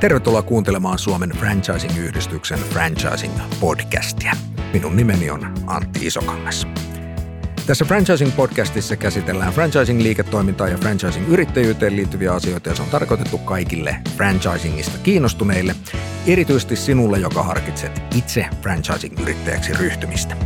Tervetuloa kuuntelemaan Suomen Franchising-yhdistyksen Franchising-podcastia. Minun nimeni on Antti Isokangas. Tässä Franchising-podcastissa käsitellään franchising-liiketoimintaa ja franchising-yrittäjyyteen liittyviä asioita ja se on tarkoitettu kaikille franchisingista kiinnostuneille, erityisesti sinulle, joka harkitset itse franchising-yrittäjäksi ryhtymistä.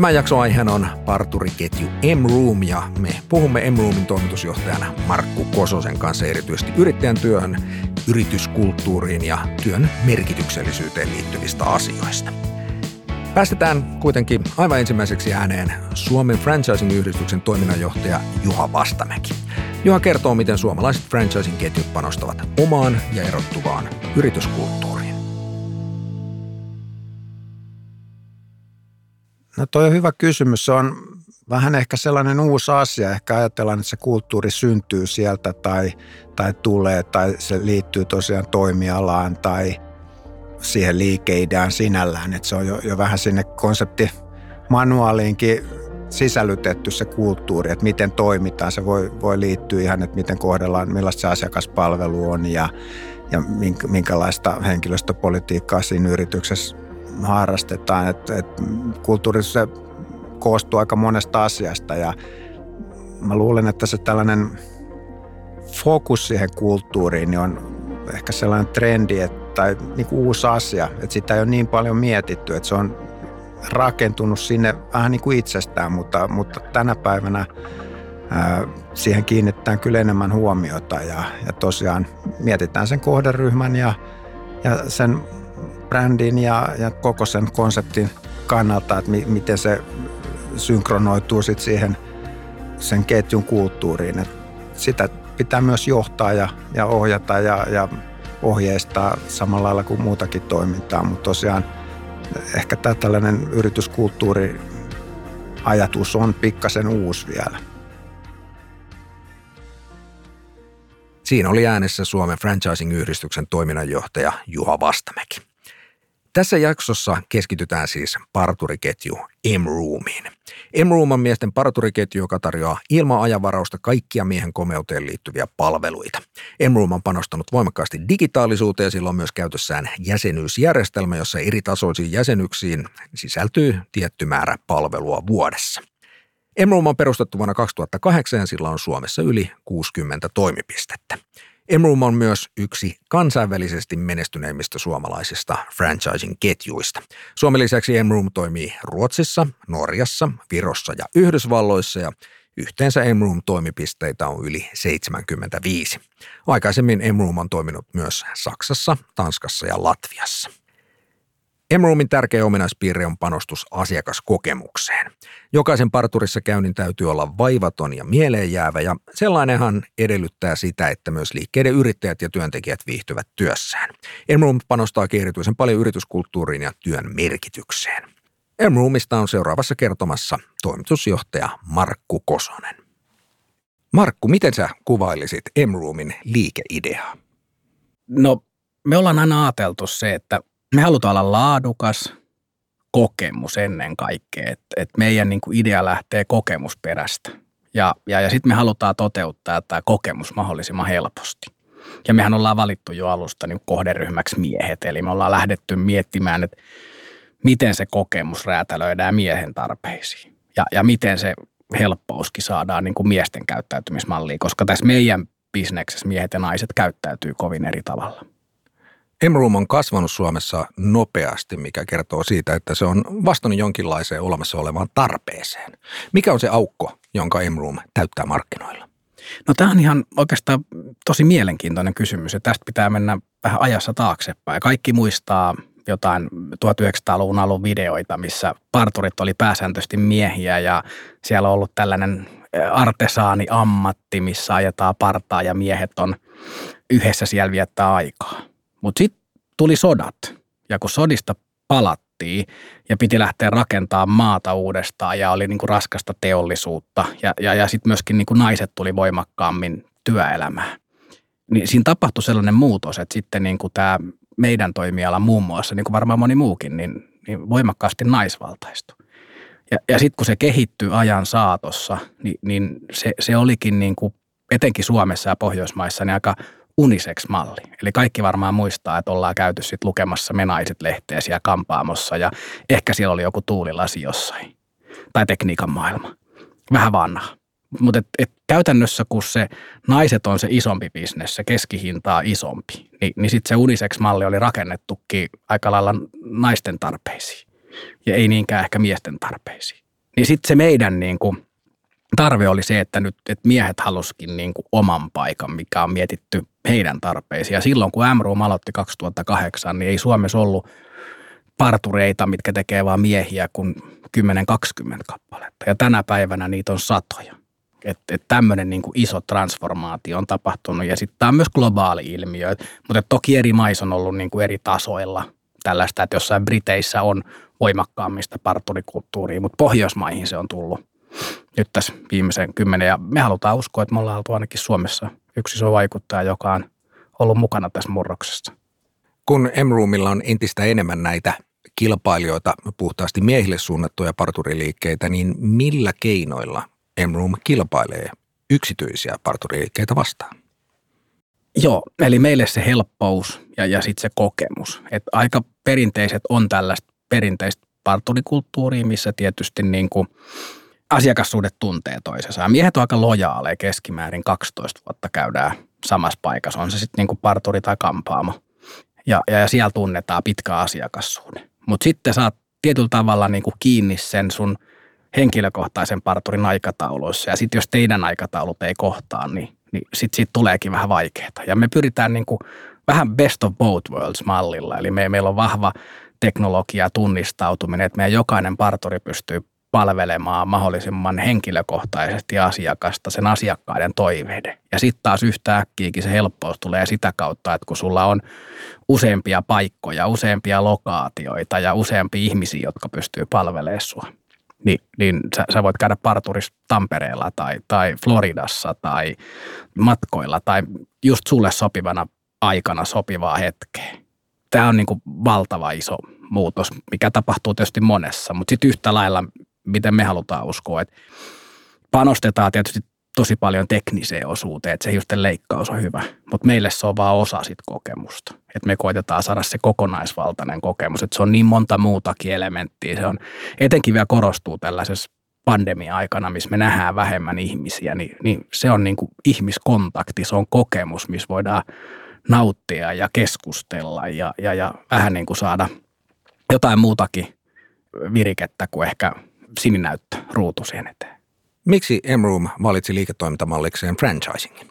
Tämän jakson aiheena on parturiketju M-Room ja me puhumme M-Roomin toimitusjohtajana Markku Kososen kanssa erityisesti yrittäjän työhön, yrityskulttuuriin ja työn merkityksellisyyteen liittyvistä asioista. Päästetään kuitenkin aivan ensimmäiseksi ääneen Suomen Franchising-yhdistyksen toiminnanjohtaja Juha Vastamäki. Juha kertoo, miten suomalaiset franchising-ketjut panostavat omaan ja erottuvaan yrityskulttuuriin. No toi on hyvä kysymys. Se on vähän ehkä sellainen uusi asia. Ehkä ajatellaan, että se kulttuuri syntyy sieltä tai, tai tulee tai se liittyy tosiaan toimialaan tai siihen liikeideaan sinällään. Että se on jo, jo vähän sinne konsepti manuaaliinkin sisällytetty se kulttuuri, että miten toimitaan. Se voi, voi liittyä ihan, että miten kohdellaan, millaista se asiakaspalvelu on ja, ja minkälaista henkilöstöpolitiikkaa siinä yrityksessä harrastetaan. Et, et kulttuurissa se koostuu aika monesta asiasta ja mä luulen, että se tällainen fokus siihen kulttuuriin niin on ehkä sellainen trendi että, tai niin kuin uusi asia, että sitä ei ole niin paljon mietitty, että se on rakentunut sinne vähän niin kuin itsestään, mutta, mutta tänä päivänä ää, siihen kiinnitetään kyllä enemmän huomiota ja, ja tosiaan mietitään sen kohderyhmän ja, ja sen brändin ja, ja koko sen konseptin kannalta, että mi, miten se synkronoituu sit siihen sen ketjun kulttuuriin. Et sitä pitää myös johtaa ja, ja ohjata ja, ja ohjeistaa samalla lailla kuin muutakin toimintaa, mutta tosiaan ehkä tämä tällainen yrityskulttuuri ajatus on pikkasen uusi vielä. Siinä oli äänessä Suomen Franchising-yhdistyksen toiminnanjohtaja Juha Vastamäki. Tässä jaksossa keskitytään siis parturiketju M-Roomiin. M-Room on miesten parturiketju, joka tarjoaa ilman kaikkia miehen komeuteen liittyviä palveluita. M-Room on panostanut voimakkaasti digitaalisuuteen ja sillä on myös käytössään jäsenyysjärjestelmä, jossa eri tasoisiin jäsenyksiin sisältyy tietty määrä palvelua vuodessa. M-Room on perustettu vuonna 2008 ja sillä on Suomessa yli 60 toimipistettä. Emroom on myös yksi kansainvälisesti menestyneimmistä suomalaisista franchising-ketjuista. Suomen lisäksi Emroom toimii Ruotsissa, Norjassa, Virossa ja Yhdysvalloissa ja Yhteensä Emroom-toimipisteitä on yli 75. Aikaisemmin Emroom on toiminut myös Saksassa, Tanskassa ja Latviassa. Emroomin tärkeä ominaispiirre on panostus asiakaskokemukseen. Jokaisen parturissa käynnin täytyy olla vaivaton ja mieleenjäävä ja sellainenhan edellyttää sitä, että myös liikkeiden yrittäjät ja työntekijät viihtyvät työssään. Emroom panostaa erityisen paljon yrityskulttuuriin ja työn merkitykseen. Emroomista on seuraavassa kertomassa toimitusjohtaja Markku Kosonen. Markku, miten sä kuvailisit Emroomin liikeideaa? No, me ollaan aina ajateltu se, että me halutaan olla laadukas kokemus ennen kaikkea, että et meidän niin kuin idea lähtee kokemusperästä. Ja, ja, ja sitten me halutaan toteuttaa tämä kokemus mahdollisimman helposti. Ja mehän ollaan valittu jo alusta niin kohderyhmäksi miehet, eli me ollaan lähdetty miettimään, että miten se kokemus räätälöidään miehen tarpeisiin. Ja, ja miten se helppouskin saadaan niin kuin miesten käyttäytymismalliin, koska tässä meidän bisneksessä miehet ja naiset käyttäytyy kovin eri tavalla. Emroom on kasvanut Suomessa nopeasti, mikä kertoo siitä, että se on vastannut jonkinlaiseen olemassa olevaan tarpeeseen. Mikä on se aukko, jonka Emroom täyttää markkinoilla? No tämä on ihan oikeastaan tosi mielenkiintoinen kysymys ja tästä pitää mennä vähän ajassa taaksepäin. Kaikki muistaa jotain 1900-luvun alun videoita, missä parturit oli pääsääntöisesti miehiä ja siellä on ollut tällainen artesaani ammatti, missä ajetaan partaa ja miehet on yhdessä siellä viettää aikaa. Mutta sitten tuli sodat ja kun sodista palattiin ja piti lähteä rakentamaan maata uudestaan ja oli niinku raskasta teollisuutta ja, ja, ja sitten myöskin niinku naiset tuli voimakkaammin työelämään. niin siinä tapahtui sellainen muutos, että sitten niin kuin tämä meidän toimiala muun muassa, niin kuin varmaan moni muukin, niin, niin voimakkaasti naisvaltaistui. Ja, ja sitten kun se kehittyy ajan saatossa, niin, niin se, se olikin niin kuin, etenkin Suomessa ja Pohjoismaissa niin aika unisex-malli. Eli kaikki varmaan muistaa, että ollaan käyty sitten lukemassa Me naiset lehteä siellä kampaamossa ja ehkä siellä oli joku tuulilasi jossain. Tai tekniikan maailma. Vähän vanha. Mutta et, et käytännössä, kun se naiset on se isompi bisnes, se keskihintaa isompi, niin, niin sitten se unisex-malli oli rakennettukin aika lailla naisten tarpeisiin ja ei niinkään ehkä miesten tarpeisiin. Niin sitten se meidän niin kuin, tarve oli se, että nyt että miehet halusikin niin kuin oman paikan, mikä on mietitty heidän tarpeisiin. Ja silloin kun M-Room aloitti 2008, niin ei Suomessa ollut partureita, mitkä tekee vain miehiä kuin 10-20 kappaletta. Ja tänä päivänä niitä on satoja. Että et tämmöinen niin iso transformaatio on tapahtunut ja sitten tämä on myös globaali ilmiö. Mutta toki eri maissa on ollut niin kuin eri tasoilla tällaista, että jossain Briteissä on voimakkaammista parturikulttuuria, mutta Pohjoismaihin se on tullut nyt tässä viimeisen kymmenen. Ja me halutaan uskoa, että me ollaan oltu ainakin Suomessa yksi iso vaikuttaja, joka on ollut mukana tässä murroksessa. Kun M-Roomilla on entistä enemmän näitä kilpailijoita, puhtaasti miehille suunnattuja parturiliikkeitä, niin millä keinoilla M-Room kilpailee yksityisiä parturiliikkeitä vastaan? Joo, eli meille se helppous ja, ja sitten se kokemus. Et aika perinteiset on tällaista perinteistä parturikulttuuria, missä tietysti niin kuin asiakassuudet tuntee toisensa. Miehet on aika lojaaleja keskimäärin 12 vuotta käydään samassa paikassa, on se sitten niin parturi tai kampaamo. Ja, ja, ja siellä tunnetaan pitkä asiakassuhde. Mutta sitten saat tietyllä tavalla niin kuin kiinni sen sun henkilökohtaisen parturin aikatauluissa. Ja sitten jos teidän aikataulut ei kohtaa, niin, niin sitten siitä tuleekin vähän vaikeaa. Ja me pyritään niin kuin vähän best of both worlds mallilla. Eli me, meillä on vahva teknologia tunnistautuminen, että meidän jokainen parturi pystyy palvelemaan mahdollisimman henkilökohtaisesti asiakasta sen asiakkaiden toiveiden. Ja sitten taas yhtäkkiäkin se helppous tulee sitä kautta, että kun sulla on useampia paikkoja, useampia lokaatioita ja useampia ihmisiä, jotka pystyy palvelemaan sua, niin, niin sä, sä voit käydä parturissa Tampereella tai, tai Floridassa tai matkoilla tai just sulle sopivana aikana sopivaa hetkeä. Tämä on niin kuin valtava iso muutos, mikä tapahtuu tietysti monessa, mutta sitten yhtä lailla miten me halutaan uskoa. Että panostetaan tietysti tosi paljon tekniseen osuuteen, että se hiusten leikkaus on hyvä, mutta meille se on vaan osa sit kokemusta. Että me koitetaan saada se kokonaisvaltainen kokemus, että se on niin monta muutakin elementtiä. Se on, etenkin vielä korostuu tällaisessa pandemia-aikana, missä me nähdään vähemmän ihmisiä, niin, niin se on niin kuin ihmiskontakti, se on kokemus, missä voidaan nauttia ja keskustella ja, ja, ja vähän niin kuin saada jotain muutakin virikettä kuin ehkä sininäyttö ruutu siihen eteen. Miksi M-Room valitsi liiketoimintamallikseen franchisingin?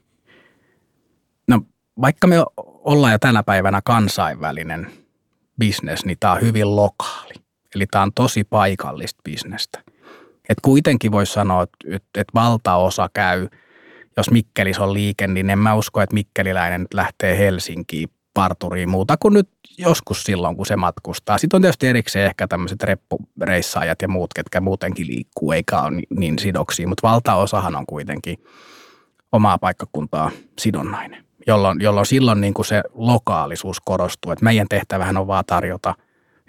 No vaikka me ollaan jo tänä päivänä kansainvälinen bisnes, niin tämä on hyvin lokaali. Eli tämä on tosi paikallista bisnestä. Et kuitenkin voisi sanoa, että, että valtaosa käy, jos Mikkelis on liike, niin en mä usko, että mikkeliläinen nyt lähtee Helsinkiin parturiin muuta kuin nyt joskus silloin, kun se matkustaa. Sitten on tietysti erikseen ehkä tämmöiset reppureissaajat ja muut, ketkä muutenkin liikkuu, eikä ole niin sidoksia, mutta valtaosahan on kuitenkin omaa paikkakuntaa sidonnainen, jolloin, jolloin silloin niin kuin se lokaalisuus korostuu, että meidän tehtävähän on vaan tarjota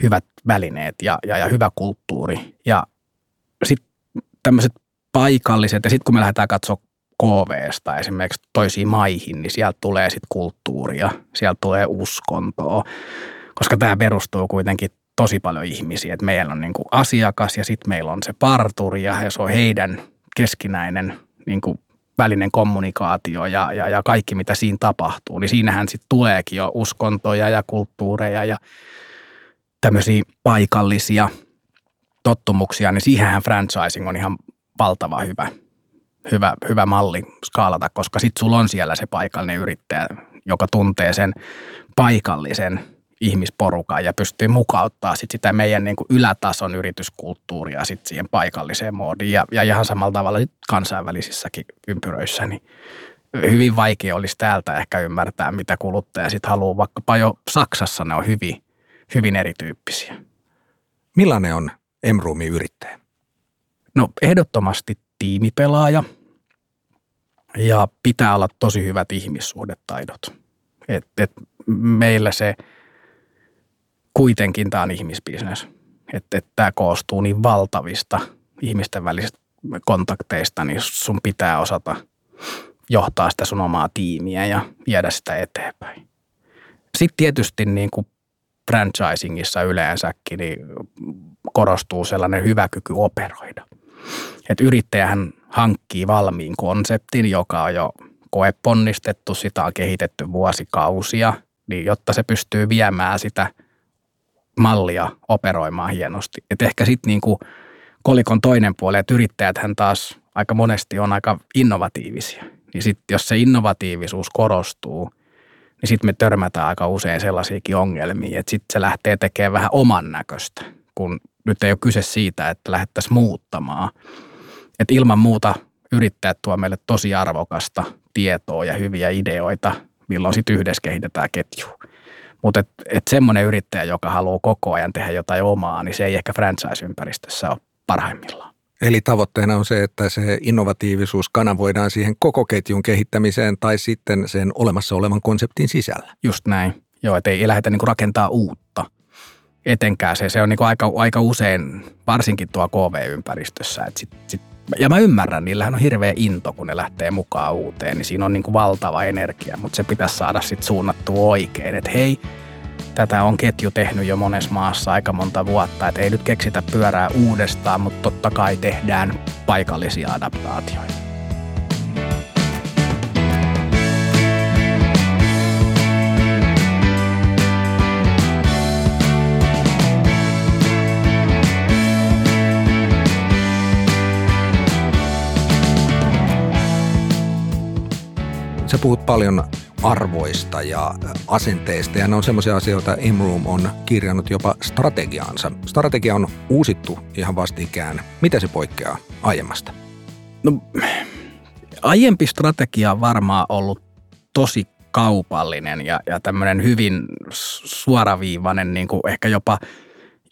hyvät välineet ja, ja, ja hyvä kulttuuri. Ja sitten tämmöiset paikalliset, ja sitten kun me lähdetään katsoa KVsta esimerkiksi toisiin maihin, niin sieltä tulee sitten kulttuuria, sieltä tulee uskontoa, koska tämä perustuu kuitenkin tosi paljon ihmisiä. Et meillä on niinku asiakas ja sitten meillä on se parturi ja se on heidän keskinäinen niinku välinen kommunikaatio ja, ja, ja kaikki, mitä siinä tapahtuu. Niin siinähän sitten tuleekin jo uskontoja ja kulttuureja ja tämmöisiä paikallisia tottumuksia, niin siihenhän franchising on ihan valtava hyvä hyvä, hyvä malli skaalata, koska sitten sulla on siellä se paikallinen yrittäjä, joka tuntee sen paikallisen ihmisporukan ja pystyy mukauttaa sit sitä meidän niin kuin ylätason yrityskulttuuria sit siihen paikalliseen moodiin ja, ja ihan samalla tavalla sit kansainvälisissäkin ympyröissä, niin hyvin vaikea olisi täältä ehkä ymmärtää, mitä kuluttaja sitten haluaa, vaikkapa jo Saksassa ne on hyvin, hyvin erityyppisiä. Millainen on Emrumi yrittäjä? No ehdottomasti tiimipelaaja. ja pitää olla tosi hyvät ihmissuhdetaidot. Et, et meillä se kuitenkin tämä on ihmisbisnes. Että et tämä koostuu niin valtavista ihmisten välisistä kontakteista, niin sun pitää osata johtaa sitä sun omaa tiimiä ja viedä sitä eteenpäin. Sitten tietysti niin kuin franchisingissa yleensäkin niin korostuu sellainen hyvä kyky operoida. Että yrittäjähän hankkii valmiin konseptin, joka on jo koeponnistettu, sitä on kehitetty vuosikausia, niin jotta se pystyy viemään sitä mallia operoimaan hienosti. Et ehkä sitten niin kolikon toinen puoli, että yrittäjäthän taas aika monesti on aika innovatiivisia. Niin sitten jos se innovatiivisuus korostuu, niin sitten me törmätään aika usein sellaisiakin ongelmia, että sitten se lähtee tekemään vähän oman näköistä, kun nyt ei ole kyse siitä, että lähdettäisiin muuttamaan. Että ilman muuta yrittäjät tuo meille tosi arvokasta tietoa ja hyviä ideoita, milloin sitten yhdessä kehitetään ketju. Mutta et, et semmoinen yrittäjä, joka haluaa koko ajan tehdä jotain omaa, niin se ei ehkä franchise-ympäristössä ole parhaimmillaan. Eli tavoitteena on se, että se innovatiivisuus kanavoidaan siihen koko ketjun kehittämiseen tai sitten sen olemassa olevan konseptin sisällä. Just näin. Joo, että ei lähdetä niinku rakentaa uutta. Etenkään se, se on niinku aika, aika usein, varsinkin tuo KV-ympäristössä. Et sit, sit, ja mä ymmärrän, niillähän on hirveä into, kun ne lähtee mukaan uuteen, niin siinä on niinku valtava energia, mutta se pitäisi saada sitten suunnattua oikein, että hei, tätä on ketju tehnyt jo monessa maassa aika monta vuotta, että ei nyt keksitä pyörää uudestaan, mutta totta kai tehdään paikallisia adaptaatioita. Sä puhut paljon arvoista ja asenteista ja ne on semmoisia asioita, M-Room on kirjannut jopa strategiaansa. Strategia on uusittu ihan vastikään. Mitä se poikkeaa aiemmasta? No, aiempi strategia on varmaan ollut tosi kaupallinen ja, ja tämmöinen hyvin suoraviivainen, niin kuin ehkä jopa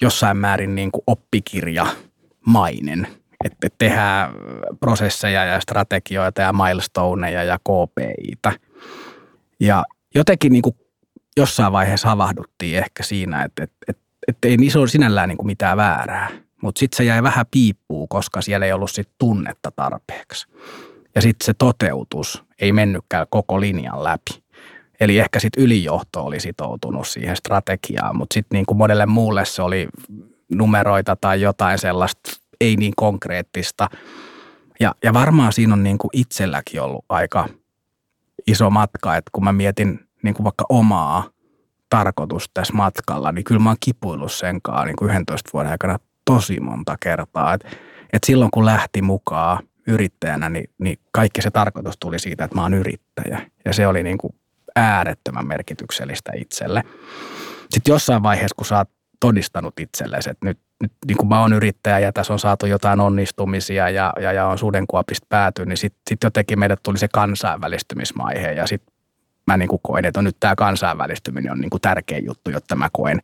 jossain määrin niin kuin oppikirjamainen. Että tehdään prosesseja ja strategioita ja milestoneja ja KPItä – ja jotenkin niin kuin jossain vaiheessa havahduttiin ehkä siinä, että, että, että, että ei niissä ole sinällään niin kuin mitään väärää. Mutta sitten se jäi vähän piippuun, koska siellä ei ollut sit tunnetta tarpeeksi. Ja sitten se toteutus ei mennytkään koko linjan läpi. Eli ehkä sitten ylijohto oli sitoutunut siihen strategiaan, mutta sitten niin kuin monelle muulle se oli numeroita tai jotain sellaista ei niin konkreettista. Ja, ja varmaan siinä on niin kuin itselläkin ollut aika – iso matka, että kun mä mietin niin kuin vaikka omaa tarkoitusta tässä matkalla, niin kyllä mä oon kipuillut senkaan niin kuin 11 vuoden aikana tosi monta kertaa. Että et silloin kun lähti mukaan yrittäjänä, niin, niin kaikki se tarkoitus tuli siitä, että mä oon yrittäjä. Ja se oli niin kuin äärettömän merkityksellistä itselle. Sitten jossain vaiheessa, kun sä oot todistanut itsellesi, että nyt, nyt niin kuin mä oon yrittäjä ja tässä on saatu jotain onnistumisia ja, ja, ja on sudenkuopista pääty, niin sitten sit jotenkin meille tuli se kansainvälistymismaihe ja sitten mä niin kuin koin, että nyt tämä kansainvälistyminen on niin kuin tärkeä juttu, jotta mä koen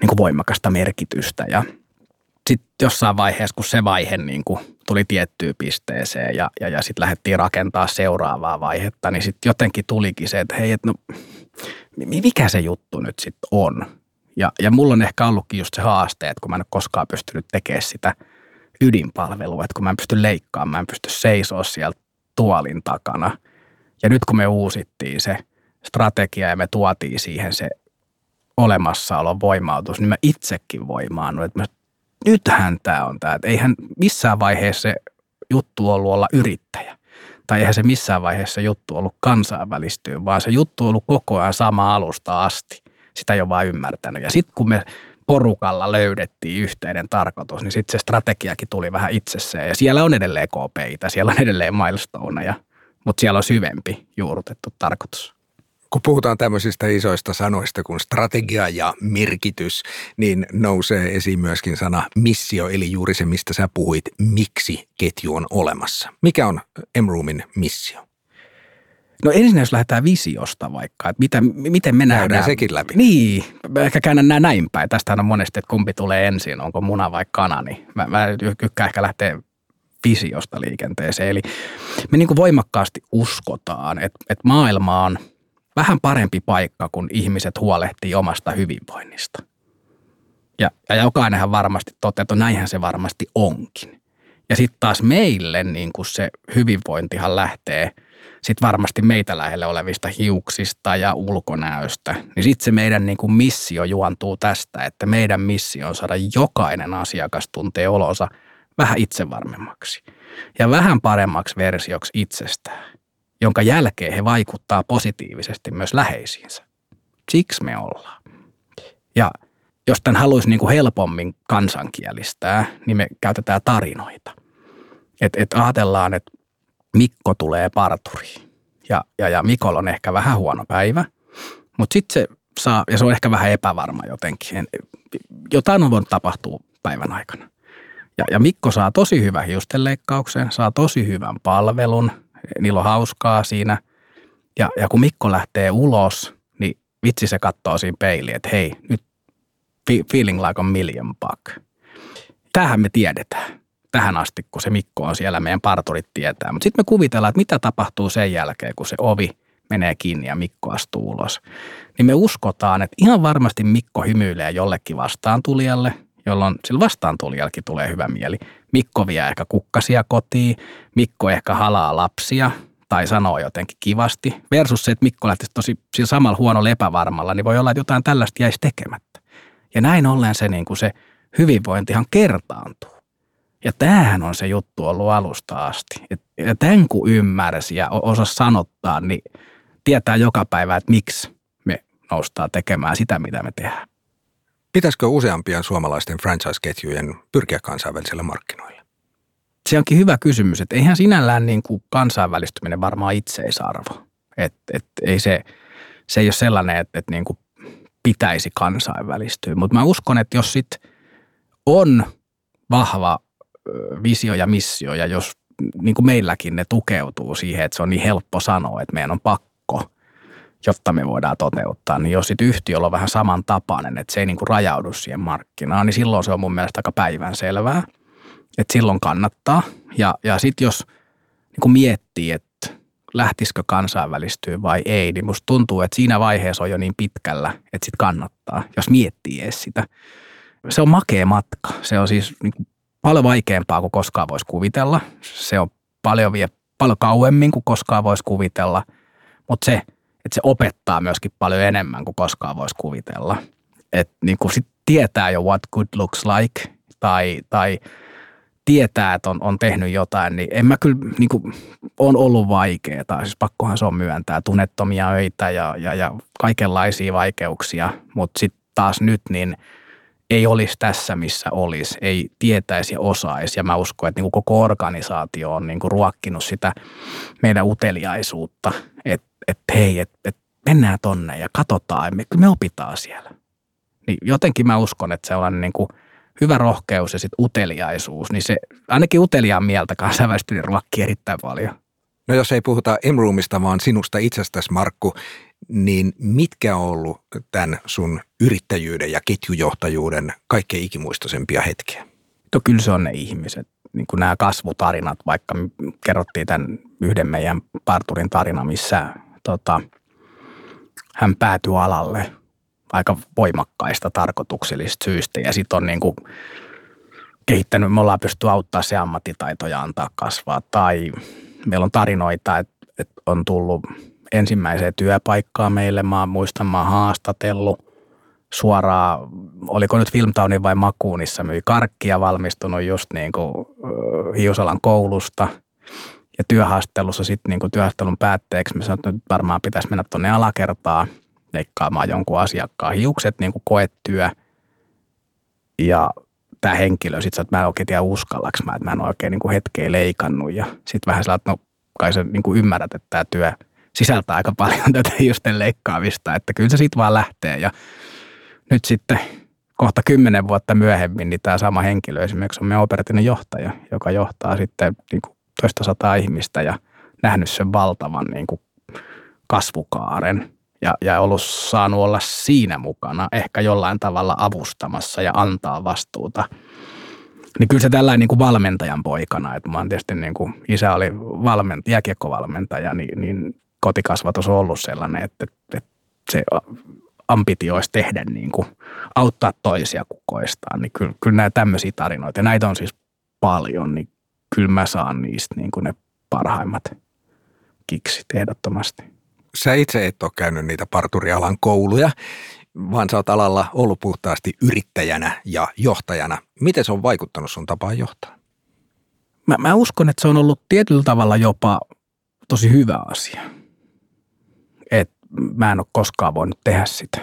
niin kuin voimakasta merkitystä ja sitten jossain vaiheessa, kun se vaihe niin kuin tuli tiettyyn pisteeseen ja, ja, ja sitten lähdettiin rakentaa seuraavaa vaihetta, niin sitten jotenkin tulikin se, että hei, että no, mikä se juttu nyt sitten on? Ja, ja mulla on ehkä ollutkin just se haaste, että kun mä en ole koskaan pystynyt tekemään sitä ydinpalvelua, että kun mä en pysty leikkaamaan, mä en pysty seisoa siellä tuolin takana. Ja nyt kun me uusittiin se strategia ja me tuotiin siihen se olemassaolon voimautus, niin mä itsekin voimaannut, että mä, nythän tämä on tämä. Eihän missään vaiheessa se juttu ollut olla yrittäjä. Tai eihän se missään vaiheessa juttu ollut kansainvälistyä, vaan se juttu ollut koko ajan sama alusta asti sitä ei ole vaan ymmärtänyt. Ja sitten kun me porukalla löydettiin yhteinen tarkoitus, niin sitten se strategiakin tuli vähän itsessään. Ja siellä on edelleen KPItä, siellä on edelleen milestoneja, mutta siellä on syvempi juurrutettu tarkoitus. Kun puhutaan tämmöisistä isoista sanoista kuin strategia ja merkitys, niin nousee esiin myöskin sana missio, eli juuri se, mistä sä puhuit, miksi ketju on olemassa. Mikä on M-Roomin missio? No ensin jos lähdetään visiosta vaikka, että mitä, miten me nähdään. Käydään sekin läpi. Niin, mä ehkä käännän nämä näin päin. Tästähän on monesti, että kumpi tulee ensin, onko muna vai kana. Niin mä, mä tykkään ehkä lähteä visiosta liikenteeseen. Eli me niin kuin voimakkaasti uskotaan, että, että maailma on vähän parempi paikka, kun ihmiset huolehtii omasta hyvinvoinnista. Ja, ja jokainenhan varmasti toteaa, että näinhän se varmasti onkin. Ja sitten taas meille niin kuin se hyvinvointihan lähtee sitten varmasti meitä lähellä olevista hiuksista ja ulkonäöstä. Niin sitten se meidän niin kuin missio juontuu tästä, että meidän missio on saada jokainen asiakas tuntee olonsa vähän itsevarmemmaksi ja vähän paremmaksi versioksi itsestään, jonka jälkeen he vaikuttaa positiivisesti myös läheisiinsä. Siksi me ollaan. Ja jos tämän haluaisi niin kuin helpommin kansankielistää, niin me käytetään tarinoita. Että et ajatellaan, että Mikko tulee parturiin ja, ja, ja Mikolla on ehkä vähän huono päivä, mutta sitten se saa, ja se on ehkä vähän epävarma jotenkin. Jotain on voinut tapahtua päivän aikana. Ja, ja Mikko saa tosi hyvän hiustenleikkauksen, saa tosi hyvän palvelun, niillä on hauskaa siinä. Ja, ja kun Mikko lähtee ulos, niin vitsi se katsoo siinä peiliin, että hei, nyt feeling like a million buck. Tähän me tiedetään tähän asti, kun se Mikko on siellä, meidän parturit tietää. Mutta sitten me kuvitellaan, että mitä tapahtuu sen jälkeen, kun se ovi menee kiinni ja Mikko astuu ulos. Niin me uskotaan, että ihan varmasti Mikko hymyilee jollekin vastaantulijalle, jolloin sillä vastaantulijallekin tulee hyvä mieli. Mikko vie ehkä kukkasia kotiin, Mikko ehkä halaa lapsia tai sanoo jotenkin kivasti. Versus se, että Mikko lähtisi tosi sillä samalla huonolla epävarmalla, niin voi olla, että jotain tällaista jäisi tekemättä. Ja näin ollen se, niin kuin se hyvinvointihan kertaantuu. Ja tämähän on se juttu ollut alusta asti. Ja tämän kun ymmärsi ja osa sanottaa, niin tietää joka päivä, että miksi me noustaan tekemään sitä, mitä me tehdään. Pitäisikö useampien suomalaisten franchise-ketjujen pyrkiä kansainvälisille markkinoille? Se onkin hyvä kysymys, että eihän sinällään niin kuin kansainvälistyminen varmaan itseisarvo. Et, et ei se, se ei ole sellainen, että, että niin kuin pitäisi kansainvälistyä. Mutta mä uskon, että jos sit on vahva visio ja missio ja jos niin kuin meilläkin ne tukeutuu siihen, että se on niin helppo sanoa, että meidän on pakko, jotta me voidaan toteuttaa, niin jos sitten yhtiöllä on vähän samantapainen, että se ei niin kuin rajaudu siihen markkinaan, niin silloin se on mun mielestä aika päivänselvää, että silloin kannattaa. Ja, ja sitten jos niin kuin miettii, että lähtisikö kansainvälistyä vai ei, niin musta tuntuu, että siinä vaiheessa on jo niin pitkällä, että sit kannattaa, jos miettii edes sitä. Se on makea matka. Se on siis niin kuin paljon vaikeampaa kuin koskaan voisi kuvitella. Se on paljon vie paljon kauemmin kuin koskaan voisi kuvitella, mutta se, että se opettaa myöskin paljon enemmän kuin koskaan voisi kuvitella. Että niin kuin sit tietää jo what good looks like tai, tai tietää, että on, on tehnyt jotain, niin en mä kyllä, niin kuin, on ollut vaikeaa. Siis pakkohan se on myöntää, tunnettomia öitä ja, ja, ja kaikenlaisia vaikeuksia, mutta sitten taas nyt niin – ei olisi tässä, missä olisi, ei tietäisi ja osaisi. Ja mä uskon, että niin kuin koko organisaatio on niin kuin ruokkinut sitä meidän uteliaisuutta, että, että hei, että, että mennään tonne ja katsotaan, me, me opitaan siellä. Niin jotenkin mä uskon, että sellainen niin kuin hyvä rohkeus ja sitten uteliaisuus, niin se ainakin uteliaan mieltä kansainvälisesti niin ruokkii erittäin paljon. No jos ei puhuta Emroomista, vaan sinusta itsestäsi, Markku, niin mitkä on ollut tämän sun yrittäjyyden ja ketjujohtajuuden kaikkein ikimuistoisempia hetkiä? No kyllä se on ne ihmiset, niin kuin nämä kasvutarinat, vaikka kerrottiin tämän yhden meidän parturin tarina, missä tota, hän päätyi alalle aika voimakkaista tarkoituksellista syistä. Ja sitten on niin kuin kehittänyt, me ollaan pysty auttaa se ammattitaito ja antaa kasvaa. Tai meillä on tarinoita, että, että on tullut ensimmäiseen työpaikkaan meille. Mä muistan, mä haastatellut suoraan, oliko nyt Filmtownin vai Makuunissa, myi karkkia valmistunut just niin kuin Hiusalan koulusta. Ja työhaastattelussa sitten niin kuin työhaastattelun päätteeksi mä sanoin, että nyt varmaan pitäisi mennä tuonne alakertaan leikkaamaan jonkun asiakkaan hiukset, niin kuin koetyö. Ja tämä henkilö sitten että mä en oikein tiedä uskallaks mä, että mä en oikein niin hetkeä leikannut. Ja sitten vähän että no kai sä niin ymmärrät, että tämä työ – sisältää aika paljon tätä justen leikkaavista, että kyllä se sitten vaan lähtee. Ja nyt sitten kohta kymmenen vuotta myöhemmin niin tämä sama henkilö esimerkiksi on meidän operatiivinen johtaja, joka johtaa sitten niin kuin toista sataa ihmistä ja nähnyt sen valtavan niin kuin kasvukaaren ja, ja ollut saanut olla siinä mukana, ehkä jollain tavalla avustamassa ja antaa vastuuta. Niin kyllä se tällainen niin kuin valmentajan poikana, että mä oon tietysti niin kuin, isä oli valment, jääkiekkovalmentaja, niin, niin kotikasvatus on ollut sellainen, että, että se ambitio olisi tehdä niin kuin, auttaa toisia kukoistaan, niin kyllä, kyllä nämä tämmöisiä tarinoita, ja näitä on siis paljon, niin kyllä mä saan niistä niin kuin ne parhaimmat kiksit ehdottomasti. Sä itse et ole käynyt niitä parturialan kouluja, vaan sä oot alalla ollut puhtaasti yrittäjänä ja johtajana. Miten se on vaikuttanut sun tapaan johtaa? Mä, mä uskon, että se on ollut tietyllä tavalla jopa tosi hyvä asia. Mä en ole koskaan voinut tehdä sitä.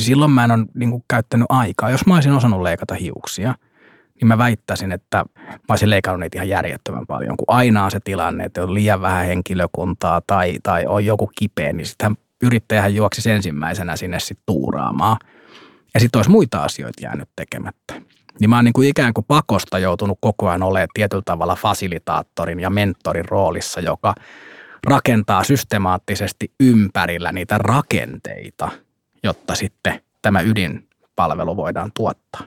Silloin mä en ole niin käyttänyt aikaa. Jos mä olisin osannut leikata hiuksia – niin mä väittäisin, että mä olisin leikannut niitä ihan järjettömän paljon. Kun aina on se tilanne, että on liian vähän henkilökuntaa tai, tai on joku kipeä, niin sitten yrittäjähän juoksisi ensimmäisenä sinne sitten tuuraamaan. Ja sitten olisi muita asioita jäänyt tekemättä. Niin mä oon niin kuin ikään kuin pakosta joutunut koko ajan olemaan tietyllä tavalla fasilitaattorin ja mentorin roolissa, joka rakentaa systemaattisesti ympärillä niitä rakenteita, jotta sitten tämä ydinpalvelu voidaan tuottaa.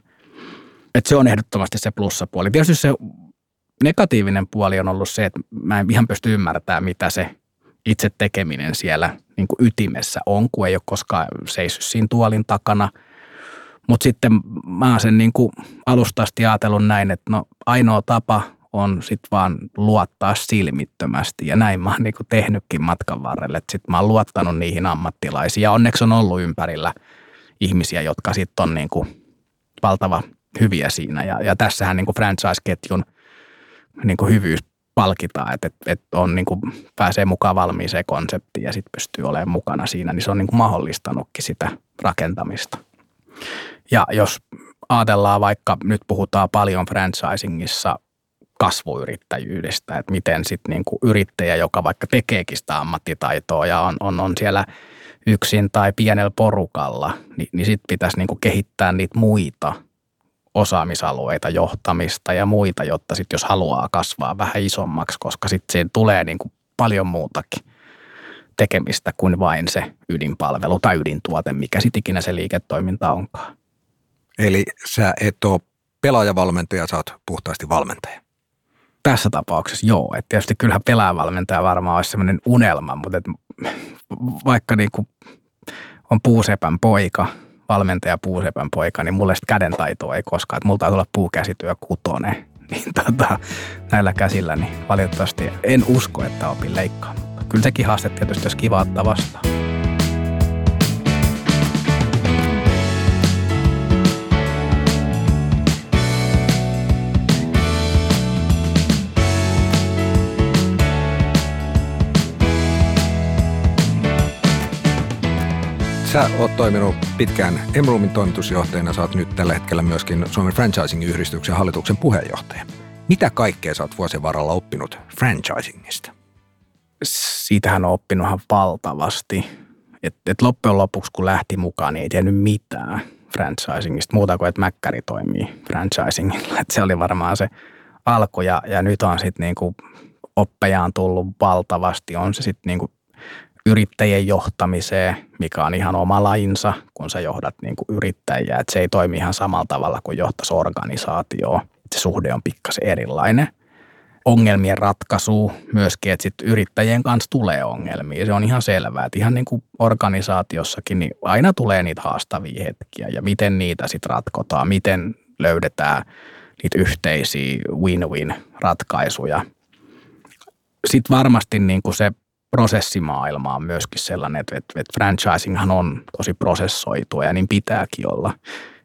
Et se on ehdottomasti se plussapuoli. Tietysti se negatiivinen puoli on ollut se, että mä en ihan pysty ymmärtämään, mitä se itse tekeminen siellä niin kuin ytimessä on, kun ei ole koskaan seissyt siinä tuolin takana. Mutta sitten mä oon sen niin kuin alusta asti ajatellut näin, että no ainoa tapa on sitten vaan luottaa silmittömästi. Ja näin mä oon niin kuin tehnytkin matkan varrelle. Sitten mä oon luottanut niihin ammattilaisiin. Ja onneksi on ollut ympärillä ihmisiä, jotka sitten on niin kuin valtava hyviä siinä. Ja, ja tässähän niin kuin franchise-ketjun niin kuin hyvyys palkitaan, että, että, että on niin kuin, pääsee mukaan valmiiseen konseptiin ja sitten pystyy olemaan mukana siinä, niin se on niin kuin mahdollistanutkin sitä rakentamista. Ja jos ajatellaan vaikka, nyt puhutaan paljon franchisingissa kasvuyrittäjyydestä, että miten sitten niin kuin yrittäjä, joka vaikka tekeekin sitä ammattitaitoa ja on, on, on siellä yksin tai pienellä porukalla, niin, niin sitten pitäisi niin kuin kehittää niitä muita – osaamisalueita, johtamista ja muita, jotta sitten jos haluaa kasvaa vähän isommaksi, koska sitten siihen tulee niin kuin paljon muutakin tekemistä kuin vain se ydinpalvelu tai ydintuote, mikä sitten ikinä se liiketoiminta onkaan. Eli sä et ole pelaajavalmentaja, sä oot puhtaasti valmentaja. Tässä tapauksessa joo. Et tietysti kyllähän pelaajavalmentaja varmaan olisi sellainen unelma, mutta et vaikka niin kuin on puusepän poika – valmentaja puusepän poika, niin mulle kädentaitoa ei koskaan. Että taitaa olla puukäsityö kutonen. Niin tota, näillä käsillä niin valitettavasti en usko, että opin leikkaamaan. Kyllä sekin haaste tietysti, jos kiva ottaa vastaan. Sä oot toiminut pitkään Emroomin toimitusjohtajana, sä oot nyt tällä hetkellä myöskin Suomen Franchising-yhdistyksen hallituksen puheenjohtaja. Mitä kaikkea sä oot vuosien varrella oppinut franchisingista? Siitähän on oppinut ihan valtavasti. Et, et loppujen lopuksi, kun lähti mukaan, niin ei tiennyt mitään franchisingista, muuta kuin, että Mäkkäri toimii franchisingilla. Et se oli varmaan se alku ja, ja nyt on sitten niinku oppejaan tullut valtavasti. On se sitten niinku yrittäjien johtamiseen, mikä on ihan oma lainsa, kun sä johdat niin kuin yrittäjiä. Että se ei toimi ihan samalla tavalla kuin johtaisi organisaatioon. Se suhde on pikkasen erilainen. Ongelmien ratkaisu myöskin, että sitten yrittäjien kanssa tulee ongelmia. Se on ihan selvää, että ihan niin kuin organisaatiossakin niin aina tulee niitä haastavia hetkiä ja miten niitä sitten ratkotaan, miten löydetään niitä yhteisiä win-win ratkaisuja. Sitten varmasti niin kuin se prosessimaailma on myöskin sellainen, että, että, että franchisinghan on tosi prosessoitua ja niin pitääkin olla.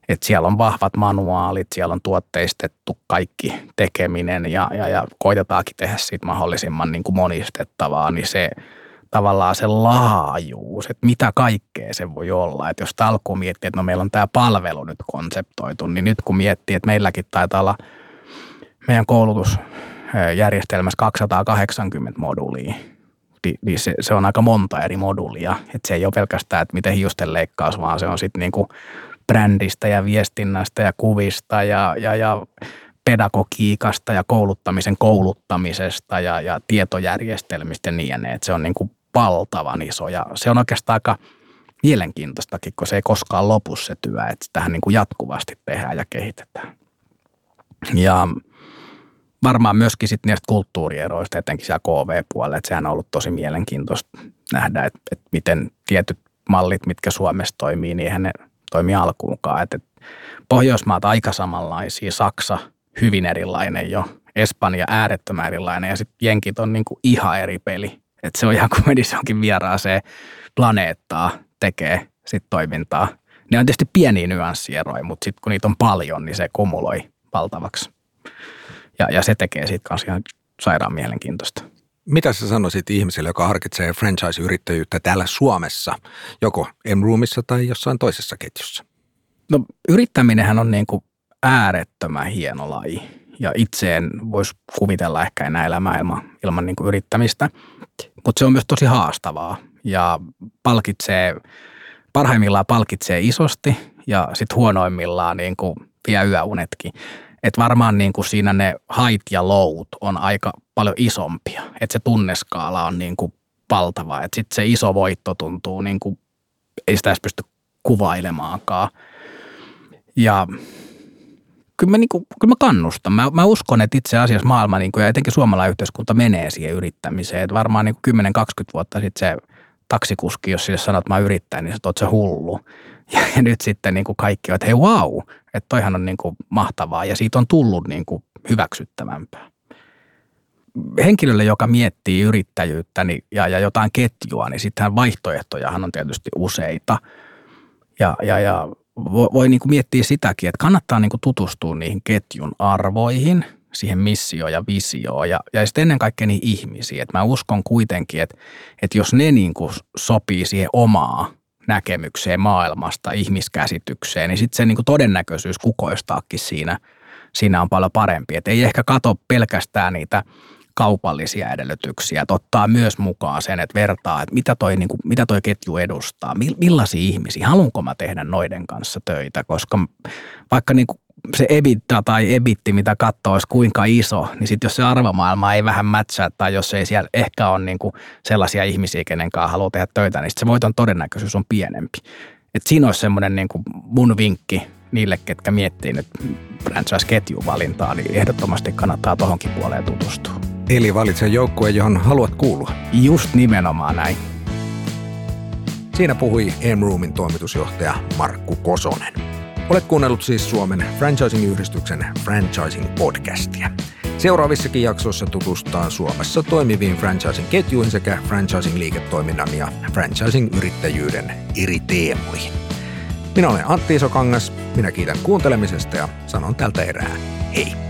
Että siellä on vahvat manuaalit, siellä on tuotteistettu kaikki tekeminen ja, ja, ja koitetaankin tehdä siitä mahdollisimman niin kuin monistettavaa, niin se tavallaan se laajuus, että mitä kaikkea se voi olla. Että jos alkuun miettii, että no meillä on tämä palvelu nyt konseptoitu, niin nyt kun miettii, että meilläkin taitaa olla meidän koulutusjärjestelmässä 280 moduulia, niin, niin se, se, on aika monta eri modulia. Että se ei ole pelkästään, että miten hiusten leikkaus, vaan se on sitten niinku brändistä ja viestinnästä ja kuvista ja, ja, ja pedagogiikasta ja kouluttamisen kouluttamisesta ja, ja tietojärjestelmistä ja niin että se on niin valtavan iso ja se on oikeastaan aika mielenkiintoistakin, kun se ei koskaan lopu se työ, että tähän niin jatkuvasti tehdään ja kehitetään. Ja varmaan myöskin sitten niistä kulttuurieroista, etenkin siellä KV-puolella, että sehän on ollut tosi mielenkiintoista nähdä, että, että miten tietyt mallit, mitkä Suomessa toimii, niin eihän ne toimi alkuunkaan. Että, että Pohjoismaat aika samanlaisia, Saksa hyvin erilainen jo, Espanja äärettömän erilainen ja sitten Jenkit on niinku ihan eri peli. Että se on ihan kuin menisi johonkin vieraaseen planeettaa tekee sit toimintaa. Ne on tietysti pieniä nyanssieroja, mutta sitten kun niitä on paljon, niin se kumuloi valtavaksi. Ja, ja se tekee siitä kanssa ihan sairaan mielenkiintoista. Mitä sä sanoisit ihmiselle, joka harkitsee franchise-yrittäjyyttä täällä Suomessa, joko M-Roomissa tai jossain toisessa ketjussa? No yrittäminenhän on niin kuin äärettömän hieno laji ja itseen voisi kuvitella ehkä enää elämää ilman, ilman niin kuin yrittämistä, mutta se on myös tosi haastavaa ja palkitsee, parhaimmillaan palkitsee isosti ja sitten huonoimmillaan niin kuin vie yöunetkin. Että varmaan niin kuin siinä ne hait ja lout on aika paljon isompia, että se tunneskaala on niin kuin valtava, että sitten se iso voitto tuntuu niin kuin, ei sitä edes pysty kuvailemaankaan. Ja kyllä mä, niin kuin, kyllä mä kannustan. Mä, mä uskon, että itse asiassa maailma niin kuin, ja etenkin suomalainen yhteiskunta menee siihen yrittämiseen. Että varmaan niin 10-20 vuotta sitten se taksikuski, jos sille sanot, että mä yrittäjän, niin sä oot se hullu. Ja, nyt sitten niin kuin kaikki on, että hei wow, että toihan on niin kuin mahtavaa ja siitä on tullut niin kuin hyväksyttävämpää. Henkilölle, joka miettii yrittäjyyttä niin, ja, ja jotain ketjua, niin sittenhän vaihtoehtojahan on tietysti useita. Ja, ja, ja voi, voi niin kuin miettiä sitäkin, että kannattaa niin kuin tutustua niihin ketjun arvoihin, siihen missioon ja visioon ja, ja sitten ennen kaikkea niihin ihmisiin. Että mä uskon kuitenkin, että, että jos ne niin kuin sopii siihen omaa näkemykseen maailmasta, ihmiskäsitykseen, niin sitten se niin todennäköisyys kukoistaakin siinä, siinä on paljon parempi. Että ei ehkä kato pelkästään niitä – kaupallisia edellytyksiä, että ottaa myös mukaan sen, että vertaa, että mitä toi, niin kuin, mitä toi ketju edustaa, millaisia ihmisiä, haluanko mä tehdä noiden kanssa töitä, koska vaikka niin kuin se EBITDA tai ebitti, mitä katsoo, olisi kuinka iso, niin sitten jos se arvomaailma ei vähän mätsää tai jos ei siellä ehkä ole niin kuin sellaisia ihmisiä, kenen kanssa haluaa tehdä töitä, niin se voiton todennäköisyys on pienempi. Et siinä olisi semmoinen niin kuin mun vinkki niille, ketkä miettii nyt franchise-ketjun valintaa, niin ehdottomasti kannattaa tohonkin puoleen tutustua. Eli valitse joukkue, johon haluat kuulua. Just nimenomaan näin. Siinä puhui M-Roomin toimitusjohtaja Markku Kosonen. Olet kuunnellut siis Suomen franchising-yhdistyksen franchising-podcastia. Seuraavissakin jaksoissa tutustaan Suomessa toimiviin franchising-ketjuihin sekä franchising-liiketoiminnan ja franchising-yrittäjyyden eri teemoihin. Minä olen Antti Isokangas, minä kiitän kuuntelemisesta ja sanon tältä erää hei.